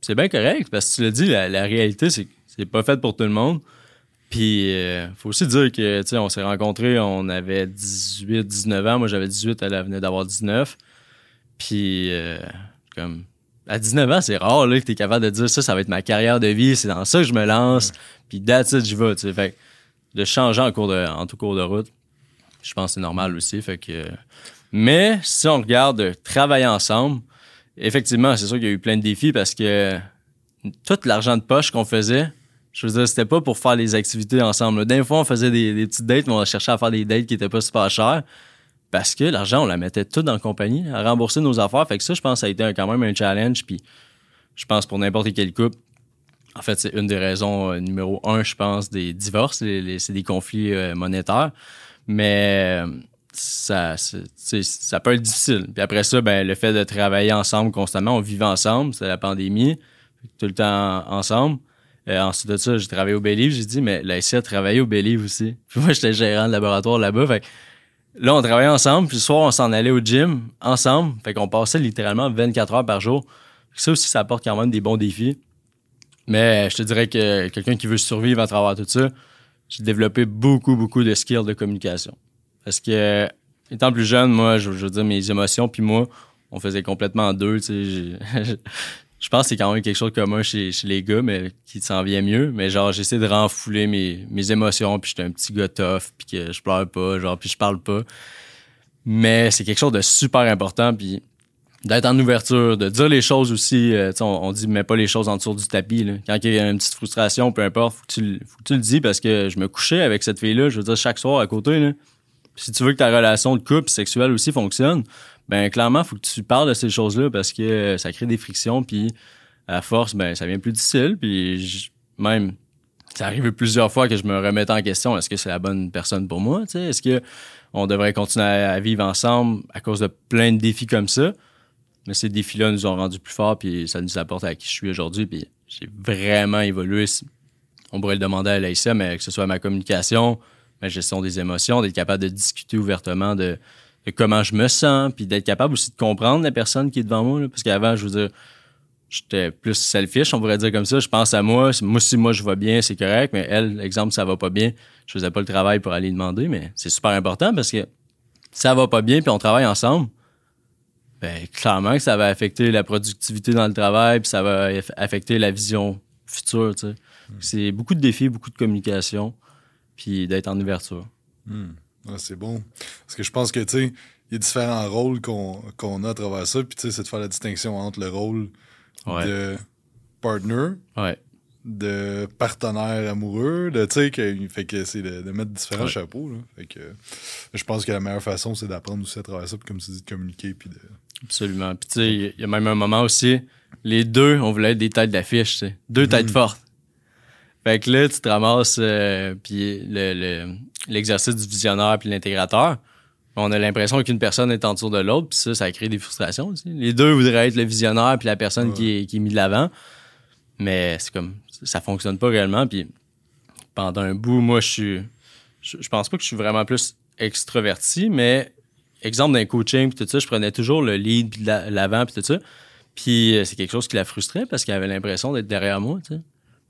c'est bien correct, parce que tu l'as dit, la, réalité, c'est c'est pas fait pour tout le monde. Puis, euh, faut aussi dire que, tu sais, on s'est rencontrés, on avait 18, 19 ans. Moi, j'avais 18, elle venait d'avoir 19. Puis, euh, comme, à 19 ans, c'est rare, là, que t'es capable de dire ça, ça va être ma carrière de vie, c'est dans ça que je me lance. Puis, that's it, j'y vais, tu sais. Fait de changer en, cours de, en tout cours de route, je pense que c'est normal aussi. Fait que, mais si on regarde travailler ensemble, effectivement, c'est sûr qu'il y a eu plein de défis parce que tout l'argent de poche qu'on faisait, je veux dire, c'était pas pour faire les activités ensemble. D'un fois, on faisait des, des, petites dates, mais on cherchait à faire des dates qui étaient pas super chères. Parce que l'argent, on la mettait tout dans la compagnie, à rembourser nos affaires. Fait que ça, je pense ça a été quand même un challenge. Puis je pense pour n'importe quel couple, en fait, c'est une des raisons euh, numéro un, je pense, des divorces. C'est des conflits euh, monétaires. Mais ça, ça peut être difficile. Puis après ça, ben, le fait de travailler ensemble constamment, on vivait ensemble, c'est la pandémie, tout le temps ensemble. Euh, ensuite de ça, j'ai travaillé au Believe. J'ai dit, mais la SI a travaillé au Believe aussi. Puis moi, j'étais gérant de laboratoire là-bas. Là, on travaillait ensemble. Puis le soir, on s'en allait au gym ensemble. Fait qu'on passait littéralement 24 heures par jour. Ça aussi, ça apporte quand même des bons défis. Mais je te dirais que quelqu'un qui veut survivre à travers tout ça, j'ai développé beaucoup, beaucoup de skills de communication. Parce que, étant plus jeune, moi, je, veux dire, mes émotions, puis moi, on faisait complètement deux. Tu sais, je pense que c'est quand même quelque chose de commun chez, les gars, mais qui s'en vient mieux. Mais genre, j'essaie de renfouler mes, mes émotions, puis j'étais un petit gars tough, puis que je pleure pas, genre, puis je parle pas. Mais c'est quelque chose de super important, puis d'être en ouverture, de dire les choses aussi. Euh, on, on dit, mets pas les choses en dessous du tapis. Là. Quand il y a une petite frustration, peu importe, faut que, tu, faut que tu le dis parce que je me couchais avec cette fille-là, je veux dire, chaque soir à côté. Là. Si tu veux que ta relation de couple sexuelle aussi fonctionne, ben clairement, faut que tu parles de ces choses-là parce que ça crée des frictions, puis à force, ben ça devient plus difficile, puis même ça arrive plusieurs fois que je me remette en question est-ce que c'est la bonne personne pour moi est-ce que on devrait continuer à vivre ensemble à cause de plein de défis comme ça? Mais ces défis-là nous ont rendus plus forts puis ça nous apporte à qui je suis aujourd'hui puis j'ai vraiment évolué. On pourrait le demander à l'AICA mais que ce soit ma communication ma gestion des émotions d'être capable de discuter ouvertement de comment je me sens, puis d'être capable aussi de comprendre la personne qui est devant moi. parce qu'avant, je veux dire, j'étais plus selfish, on pourrait dire comme ça. Je pense à moi. Moi, si moi je vais bien, c'est correct, mais elle, exemple, ça va pas bien, je faisais pas le travail pour aller demander, mais c'est super important parce que ça va pas bien, puis on travaille ensemble. Ben, clairement que ça va affecter la productivité dans le travail, puis ça va affecter la vision future. Tu sais. Hmm. C'est beaucoup de défis, beaucoup de communication, puis d'être en ouverture. Hmm c'est bon. Parce que je pense que, tu sais, il y a différents rôles qu'on a à travers ça. Puis, tu sais, c'est de faire la distinction entre le rôle de partner, de partenaire amoureux, de, tu sais, que, fait que c'est de, mettre différents chapeaux. Fait que je pense que la meilleure façon, c'est d'apprendre aussi à travers ça. Puis, comme tu dis, de communiquer. Puis de... Absolument. Puis, tu sais, il y a même un moment aussi, les deux, on voulait être des têtes d'affiche, tu sais. Deux têtes mm. fortes. Fait que là, tu te ramasses, euh, puis l'exercice du visionnaire puis l'intégrateur, on a l'impression qu'une personne est en dessous de l'autre, puis ça, ça crée des frustrations. Les deux voudraient être le visionnaire puis la personne qui, est, qui est mise de l'avant, mais c'est comme, ça fonctionne pas réellement, puis pendant un bout, moi, je suis, je, pense pas que je suis vraiment plus extraverti, mais exemple d'un coaching puis tout ça, je prenais toujours le lead puis l'avant puis tout ça, puis euh, c'est quelque chose qui la frustrait parce qu'elle avait l'impression d'être derrière moi, tu sais.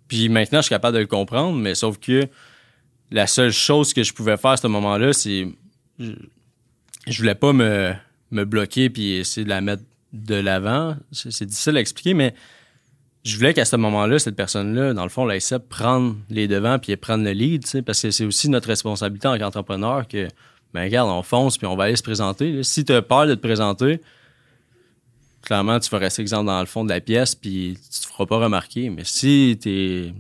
Puis maintenant, je suis capable de le comprendre, mais sauf que la seule chose que je pouvais faire à ce moment-là, c'est. Je, je, voulais pas me, me bloquer puis essayer de la mettre de l'avant. C'est difficile à expliquer, mais je voulais qu'à ce moment-là, cette personne-là, dans le fond, la SEP, prendre les devants puis prendre le lead, parce que c'est aussi notre responsabilité en tant qu'entrepreneur que, ben regarde, on fonce puis on va aller se présenter. Si tu as peur de te présenter, clairement, tu vas rester exemple dans le fond de la pièce, puis tu te feras pas remarquer. Mais si tu es,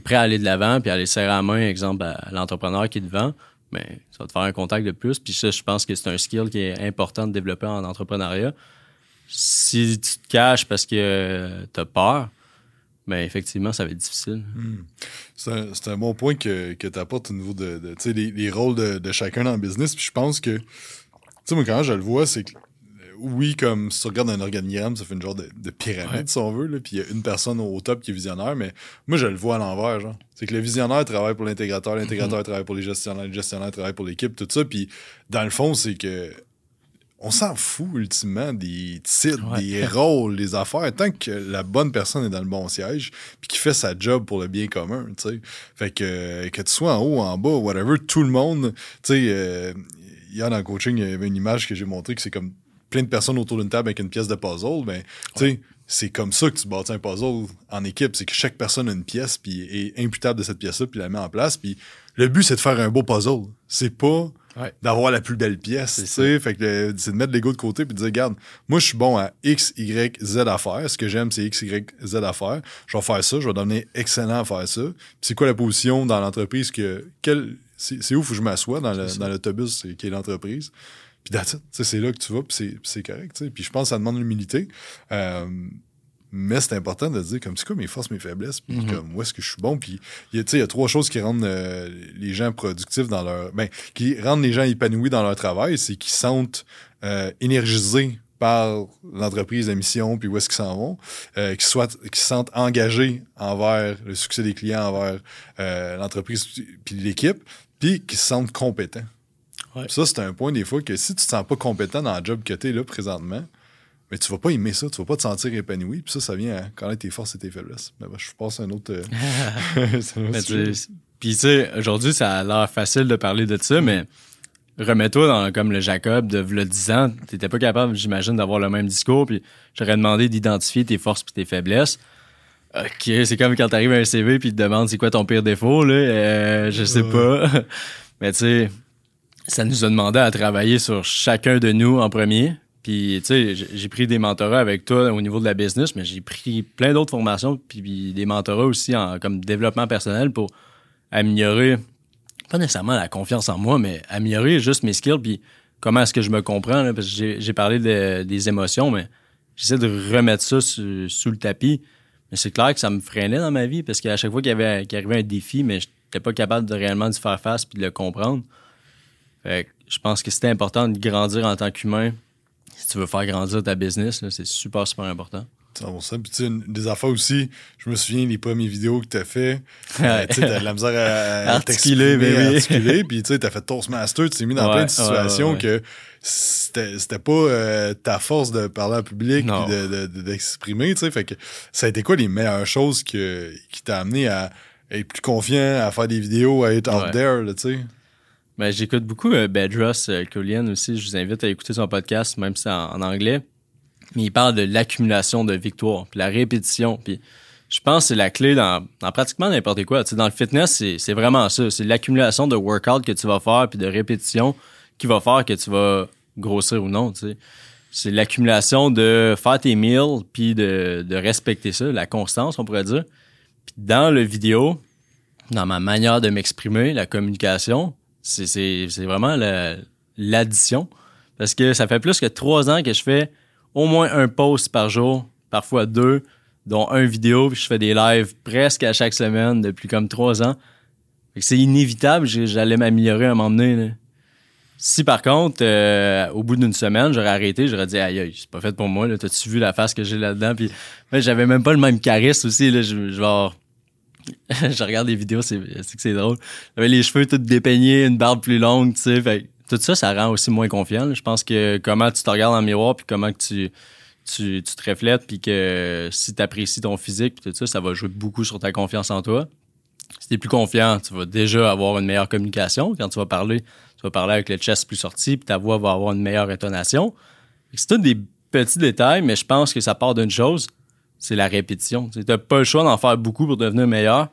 prêt à aller de l'avant, puis à aller serrer la main, exemple, à l'entrepreneur qui est devant, mais ben, ça va te faire un contact de plus. Puis ça, je pense que c'est un skill qui est important de développer en entrepreneuriat. Si tu te caches parce que tu as peur, ben effectivement, ça va être difficile. Hmm. C'est un, bon point que, que tu apportes au niveau de, les, les, rôles de, chacun dans le business. Puis je pense que, tu sais, moi, quand je le vois, c'est que oui, comme si tu regardes un organigramme, ça fait une genre de, pyramide, si on veut, là, puis il y a une personne au top qui est visionnaire, mais moi, je le vois à l'envers, genre. C'est que le visionnaire travaille pour l'intégrateur, l'intégrateur mhm. travaille pour les gestionnaires, le gestionnaire travaille pour l'équipe, tout ça, puis dans le fond, c'est que on s'en fout ultimement des titres, des rôles, des affaires, tant que la bonne personne est dans le bon siège, puis qui fait sa job pour le bien commun, tu sais. Fait que que tu sois en haut, en bas, whatever, tout le monde, tu sais, euh, hier dans le coaching, il y avait une image que j'ai montrée que c'est comme plein de personnes autour d'une table avec une pièce de puzzle, ben, tu sais, c'est comme ça que tu bâtis un puzzle en équipe, c'est que chaque personne a une pièce puis est imputable de cette pièce-là puis la met en place, puis le but c'est de faire un beau puzzle. C'est pas d'avoir la plus belle pièce, tu sais. Fait que c'est de mettre l'ego de côté puis de dire, regarde, moi, je suis bon à X, Y, Z à faire. Ce que j'aime, c'est X, Y, Z à faire. Je vais faire ça, je vais devenir excellent à faire ça. c'est quoi la position dans l'entreprise que, quel, c'est où faut que je m'assois dans l'autobus qui est l'entreprise. Puis c'est là que tu vas, puis c'est correct. Puis je pense que ça demande l'humilité. Euh, mais c'est important de dire comme c'est quoi mes forces, mes faiblesses, puis mm-hmm. comme où est-ce que je suis bon? Puis il y a trois choses qui rendent euh, les gens productifs dans leur. Ben, qui rendent les gens épanouis dans leur travail, c'est qu'ils sentent euh, énergisés par l'entreprise, la mission, puis où est-ce qu'ils s'en vont, euh, qu'ils soient, qu'ils se sentent engagés envers le succès des clients, envers l'entreprise, puis l'équipe, puis qu'ils se sentent compétents. Ça, c'est un point des fois que si tu te sens pas compétent dans le job que tu es là présentement, mais tu vas pas aimer ça, tu vas pas te sentir épanoui. Puis ça, ça vient à connaître tes forces et tes faiblesses. Mais je passe à un autre. Euh, puis tu sais, aujourd'hui, ça a l'air facile de parler de ça, mais remets-toi dans comme le Jacob de le 10 ans. T'étais pas capable, j'imagine, d'avoir le même discours. Puis j'aurais demandé d'identifier tes forces et tes faiblesses. OK, c'est comme quand t'arrives à un CV puis te demandes c'est quoi ton pire défaut, là. Euh, je sais pas. mais tu sais, ça nous a demandé à travailler sur chacun de nous en premier. Puis, tu sais, j'ai pris des mentorats avec toi au niveau de la business, mais j'ai pris plein d'autres formations, puis des mentorats aussi en comme développement personnel pour améliorer, pas nécessairement la confiance en moi, mais améliorer juste mes skills, puis comment est-ce que je me comprends, parce que j'ai parlé des émotions, mais j'essaie de remettre ça sous le tapis. Mais c'est clair que ça me freinait dans ma vie, parce qu'à chaque fois qu'il y avait arrivait un défi, mais je n'étais pas capable de réellement d'y faire face puis de le comprendre. Fait je pense que c'était important de grandir en tant qu'humain si tu veux faire grandir ta business, c'est super, super important. ça. Puis, tu sais, des affaires aussi, je me souviens des premières vidéos que tu as fait. Euh, tu sais, t'as de la misère à, articuler, articuler. Puis, tu sais, t'as fait Toastmaster, tu t'es mis dans plein de situations que c'était pas euh, ta force de parler en public et d'exprimer, tu sais. Fait que ça a été quoi les meilleures choses que, qui t'a amené à être plus confiant, à faire des vidéos, à être out there, tu sais? Ben, j'écoute beaucoup euh, Bedros euh, aussi. Je vous invite à écouter son podcast, même si c'est en, anglais. Mais il parle de l'accumulation de victoires, puis la répétition. Puis je pense que c'est la clé dans, pratiquement n'importe quoi. Tu sais, dans le fitness, c'est vraiment ça. C'est l'accumulation de workout que tu vas faire, puis de répétition qui va faire que tu vas grossir ou non. Tu sais. C'est l'accumulation de faire tes meals, puis de, de respecter ça, la constance, on pourrait dire. Puis dans le vidéo, dans ma manière de m'exprimer, la communication, c'est vraiment l'addition. Parce que ça fait plus que trois ans que je fais au moins un post par jour, parfois deux, dont un vidéo, puis je fais des lives presque à chaque semaine depuis comme trois ans. C'est inévitable, j'allais m'améliorer à un moment donné. Si par contre, euh, au bout d'une semaine, j'aurais arrêté, j'aurais dit aïe aïe, c'est pas fait pour moi, t'as-tu vu la face que j'ai là-dedans? Puis j'avais même pas le même charisme aussi, là, genre je regarde des vidéos, c'est que c'est drôle. J'avais les cheveux tout dépeignés, une barbe plus longue, tu sais. Fait, tout ça, ça rend aussi moins confiant. Je pense que comment tu te regardes dans le miroir, puis comment que tu, tu, te reflètes, puis que si tu apprécies ton physique, puis tout ça, ça va jouer beaucoup sur ta confiance en toi. Si tu es plus confiant, tu vas déjà avoir une meilleure communication. Quand tu vas parler, tu vas parler avec le chest plus sorti, puis ta voix va avoir une meilleure intonation. C'est tous des petits détails, mais je pense que ça part d'une chose, c'est la répétition. Tu n'as pas le choix d'en faire beaucoup pour devenir meilleur.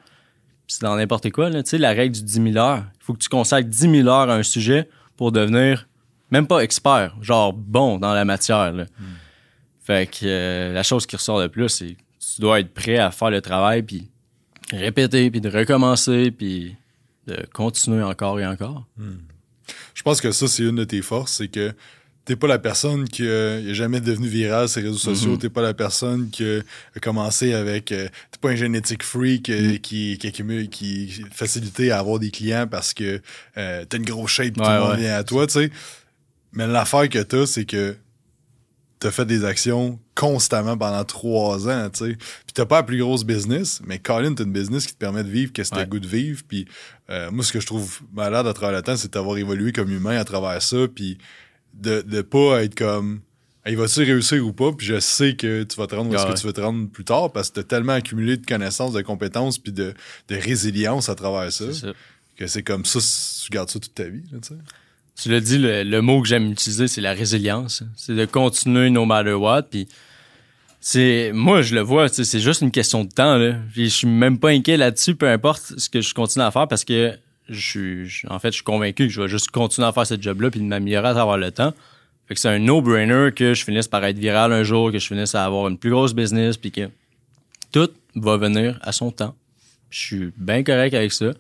C'est dans n'importe quoi. Là. la règle du 10 000 heures. Il faut que tu consacres 10 000 heures à un sujet pour devenir même pas expert, genre bon dans la matière. Hmm. Fait que euh, la chose qui ressort le plus, c'est que tu dois être prêt à faire le travail, puis répéter, puis de recommencer, puis de continuer encore et encore. Hmm. Je pense que ça, c'est une de tes forces, c'est que t'es pas la personne qui euh, jamais devenu viral sur les réseaux sociaux. Mm-hmm. T'es pas la personne qui a commencé avec. Euh, t'es pas un génétique freak euh, mm. qui, qui accumule, qui facilité à avoir des clients parce que t'as une grosse shape, tout le monde vient à toi, tu sais. Mais l'affaire que t'as, c'est que t'as fait des actions constamment pendant trois ans, tu sais. Puis t'as pas la plus grosse business, mais Colin, t'as une business qui te permet de vivre qu'est-ce que t'as Ouais. goût de vivre. Puis euh, moi, ce que je trouve malade à travers le temps, c'est d'avoir évolué comme humain à travers ça, puis de, de pas être comme... Hey, va-tu réussir ou pas? Puis je sais que tu vas te rendre où est-ce Ah que ouais. tu veux te rendre plus tard parce que t'as tellement accumulé de connaissances, de compétences, puis de, de résilience à travers ça, que c'est comme ça, tu gardes ça toute ta vie, là, tu. Tu l'as dit, le, le mot que j'aime utiliser, c'est la résilience. C'est de continuer no matter what. Puis c'est, moi, je le vois, tu c'est juste une question de temps. Là. Puis je suis même pas inquiet là-dessus, peu importe ce que je continue à faire, parce que je suis, en fait, je suis convaincu que je vais juste continuer à faire ce job-là puis de m'améliorer à travers le temps. Fait que c'est un no-brainer que je finisse par être viral un jour, que je finisse à avoir une plus grosse business, puis que tout va venir à son temps. Je suis bien correct avec ça.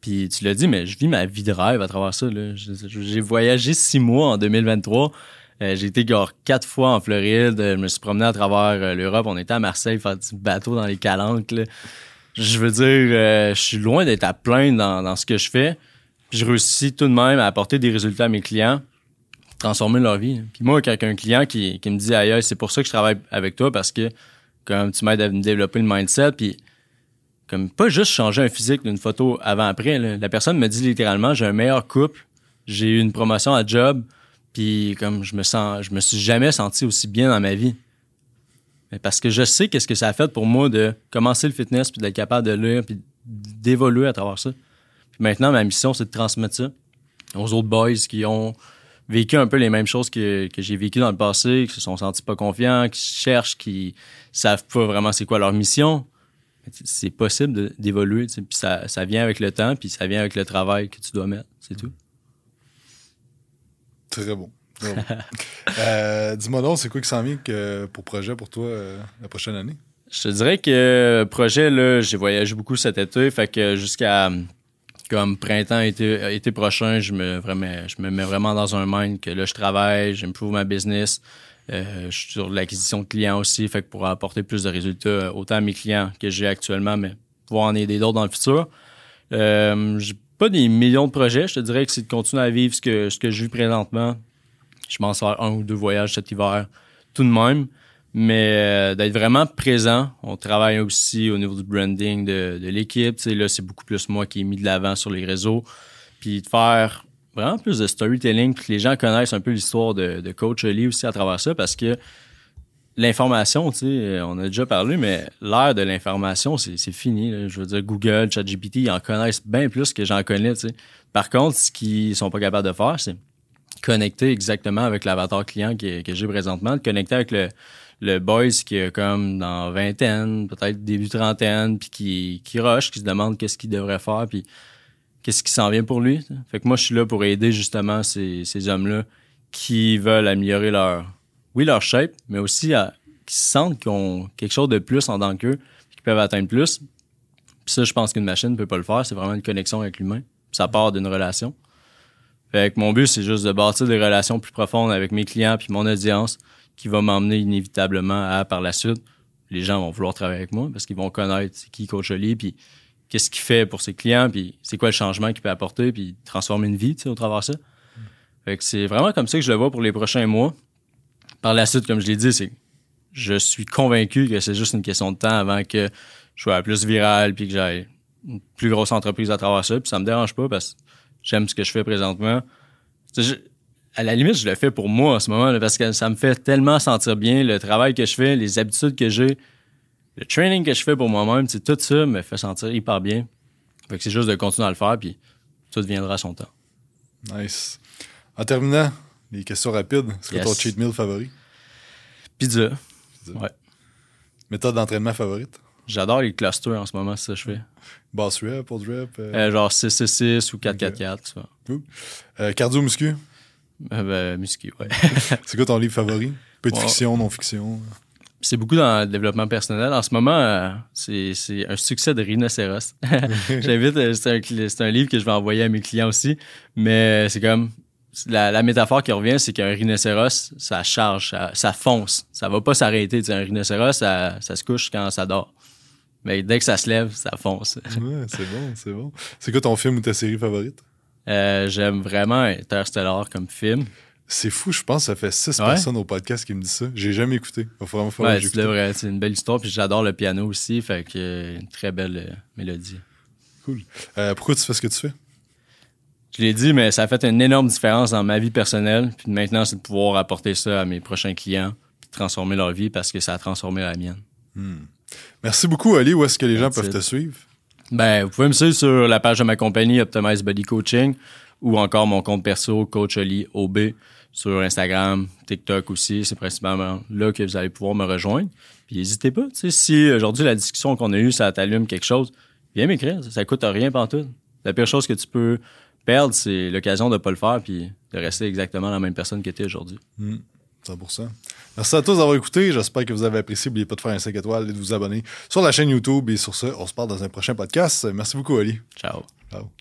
Puis tu l'as dit, mais je vis ma vie de rêve à travers ça. J'ai voyagé six mois en 2023. Euh, j'ai été genre quatre fois en Floride. Je me suis promené à travers euh, l'Europe. On était à Marseille faire du bateau dans les calanques. Je veux dire, euh, je suis loin d'être à plaindre dans, dans ce que je fais. Puis je réussis tout de même à apporter des résultats à mes clients, transformer leur vie. Puis moi, quand un client qui, qui me dit aïe, aïe, c'est pour ça que je travaille avec toi parce que comme tu m'aides à développer le mindset, puis comme pas juste changer un physique d'une photo avant-après. La personne me dit littéralement j'ai un meilleur couple, j'ai eu une promotion à job, puis comme je me sens, je me suis jamais senti aussi bien dans ma vie. Parce que je sais qu'est-ce que ça a fait pour moi de commencer le fitness puis d'être capable de lire puis d'évoluer à travers ça. Maintenant ma mission c'est de transmettre ça aux autres boys qui ont vécu un peu les mêmes choses que, que j'ai vécu dans le passé, qui se sont sentis pas confiants, qui cherchent, qui savent pas vraiment c'est quoi leur mission c'est possible d'évoluer, puis ça, ça vient avec le temps, puis ça vient avec le travail que tu dois mettre, c'est tout. Très bon. Euh, Dis-moi donc, c'est quoi qui s'en vient que- pour projet pour toi euh, la prochaine année? Je te dirais que euh, projet, là, j'ai voyagé beaucoup cet été, fait que jusqu'à comme printemps, été, été prochain, je me, vraiment, je me mets vraiment dans un mind que là, je travaille, j'improve ma business. Euh, je suis sur l'acquisition de clients aussi, fait que pour apporter plus de résultats, autant à mes clients que j'ai actuellement, mais pouvoir en aider d'autres dans le futur. Euh, j'ai pas des millions de projets, je te dirais que c'est de continuer à vivre ce que, ce que je vis présentement. Je m'en sors un ou deux voyages cet hiver, tout de même. Mais euh, d'être vraiment présent, on travaille aussi au niveau du branding de, de l'équipe. Là, c'est beaucoup plus moi qui ai mis de l'avant sur les réseaux. Puis de faire vraiment plus de storytelling, que les gens connaissent un peu l'histoire de, de Coach Lee aussi à travers ça, parce que l'information, tu sais, on a déjà parlé, mais l'ère de l'information, c'est c'est fini. là. Je veux dire, Google, ChatGPT, ils en connaissent bien plus que j'en connais, tu sais. Par contre, ce qu'ils sont pas capables de faire, c'est connecter exactement avec l'avatar client que, j'ai présentement, de connecter avec le, le boys qui est comme dans vingtaine, peut-être début trentaine, puis qui, qui rush, qui se demande qu'est-ce qu'il devrait faire, puis qu'est-ce qui s'en vient pour lui. Fait que moi, je suis là pour aider justement ces, hommes-là qui veulent améliorer leur, oui, leur shape, mais aussi qui se sentent qu'ils ont quelque chose de plus en tant qu'eux, qu'ils peuvent atteindre plus. Puis ça, je pense qu'une machine ne peut pas le faire. C'est vraiment une connexion avec l'humain. Ça part d'une relation. Fait que mon but, c'est juste de bâtir des relations plus profondes avec mes clients puis mon audience qui va m'emmener inévitablement à, par la suite, les gens vont vouloir travailler avec moi parce qu'ils vont connaître qui Coach Oli, puis qu'est-ce qu'il fait pour ses clients, puis c'est quoi le changement qu'il peut apporter, puis transformer une vie, tu sais, au travers de ça. Fait que c'est vraiment comme ça que je le vois pour les prochains mois. Par la suite, comme je l'ai dit, c'est je suis convaincu que c'est juste une question de temps avant que je sois plus viral puis que j'aille une plus grosse entreprise à travers ça. Puis ça me dérange pas parce j'aime ce que je fais présentement. Je- à la limite, je le fais pour moi en ce moment là, parce que ça me fait tellement sentir bien le travail que je fais, les habitudes que j'ai, le training que je fais pour moi-même. Tout ça me fait sentir hyper bien. Fait que c'est juste de continuer à le faire puis tout viendra à son temps. Nice. En terminant, les questions rapides. C'est quoi Yes. ton cheat meal favori? Pizza. Méthode d'entraînement favorite? J'adore les clusters en ce moment, c'est ça que je fais. Boss rep, pulse rep? euh, Euh, genre 6-6-6 ou 4-4-4, tu vois. euh, cardio muscu? Euh, ben, muscu, ouais. C'est quoi ton livre favori? Peu de Ouais. fiction, non-fiction? c'est beaucoup dans le développement personnel. En ce moment, euh, c'est un succès de rhinocéros. J'invite, c'est un, un livre que je vais envoyer à mes clients aussi, mais c'est comme la, la métaphore qui revient, c'est qu'un rhinocéros, ça charge, ça, ça fonce, ça va pas s'arrêter. Un rhinocéros, ça, ça se couche quand ça dort. Mais dès que ça se lève, ça fonce. Ouais, c'est bon, c'est bon. C'est quoi ton film ou ta série favorite? Euh, J'aime vraiment Interstellar comme film. C'est fou, je pense que ça fait six Ouais. personnes au podcast qui me disent ça. J'ai jamais écouté. Il va vraiment falloir Ouais, c'est vrai. C'est une belle histoire. Puis j'adore le piano aussi. Fait que euh, une très belle euh, mélodie. Euh, pourquoi tu fais ce que tu fais? Je l'ai dit, mais ça a fait une énorme différence dans ma vie personnelle. Puis maintenant, c'est de pouvoir apporter ça à mes prochains clients. Puis transformer leur vie parce que ça a transformé la mienne. Merci beaucoup, Ali. Où est-ce que les gens peuvent it. te suivre? Ben, vous pouvez me suivre sur la page de ma compagnie Optimize Body Coaching ou encore mon compte perso Coach Ali OB sur Instagram, TikTok aussi. C'est principalement là que vous allez pouvoir me rejoindre. Puis n'hésitez pas. Si aujourd'hui la discussion qu'on a eue, ça t'allume quelque chose, viens m'écrire. Ça, ça coûte rien pantoute. La pire chose que tu peux perdre, c'est l'occasion de ne pas le faire puis de rester exactement la même personne que tu es aujourd'hui. 100%. Merci à tous d'avoir écouté. J'espère que vous avez apprécié. N'oubliez pas de faire un 5 étoiles et de vous abonner sur la chaîne YouTube. Et sur ce, on se parle dans un prochain podcast. Merci beaucoup, Ali. Ciao. Ciao.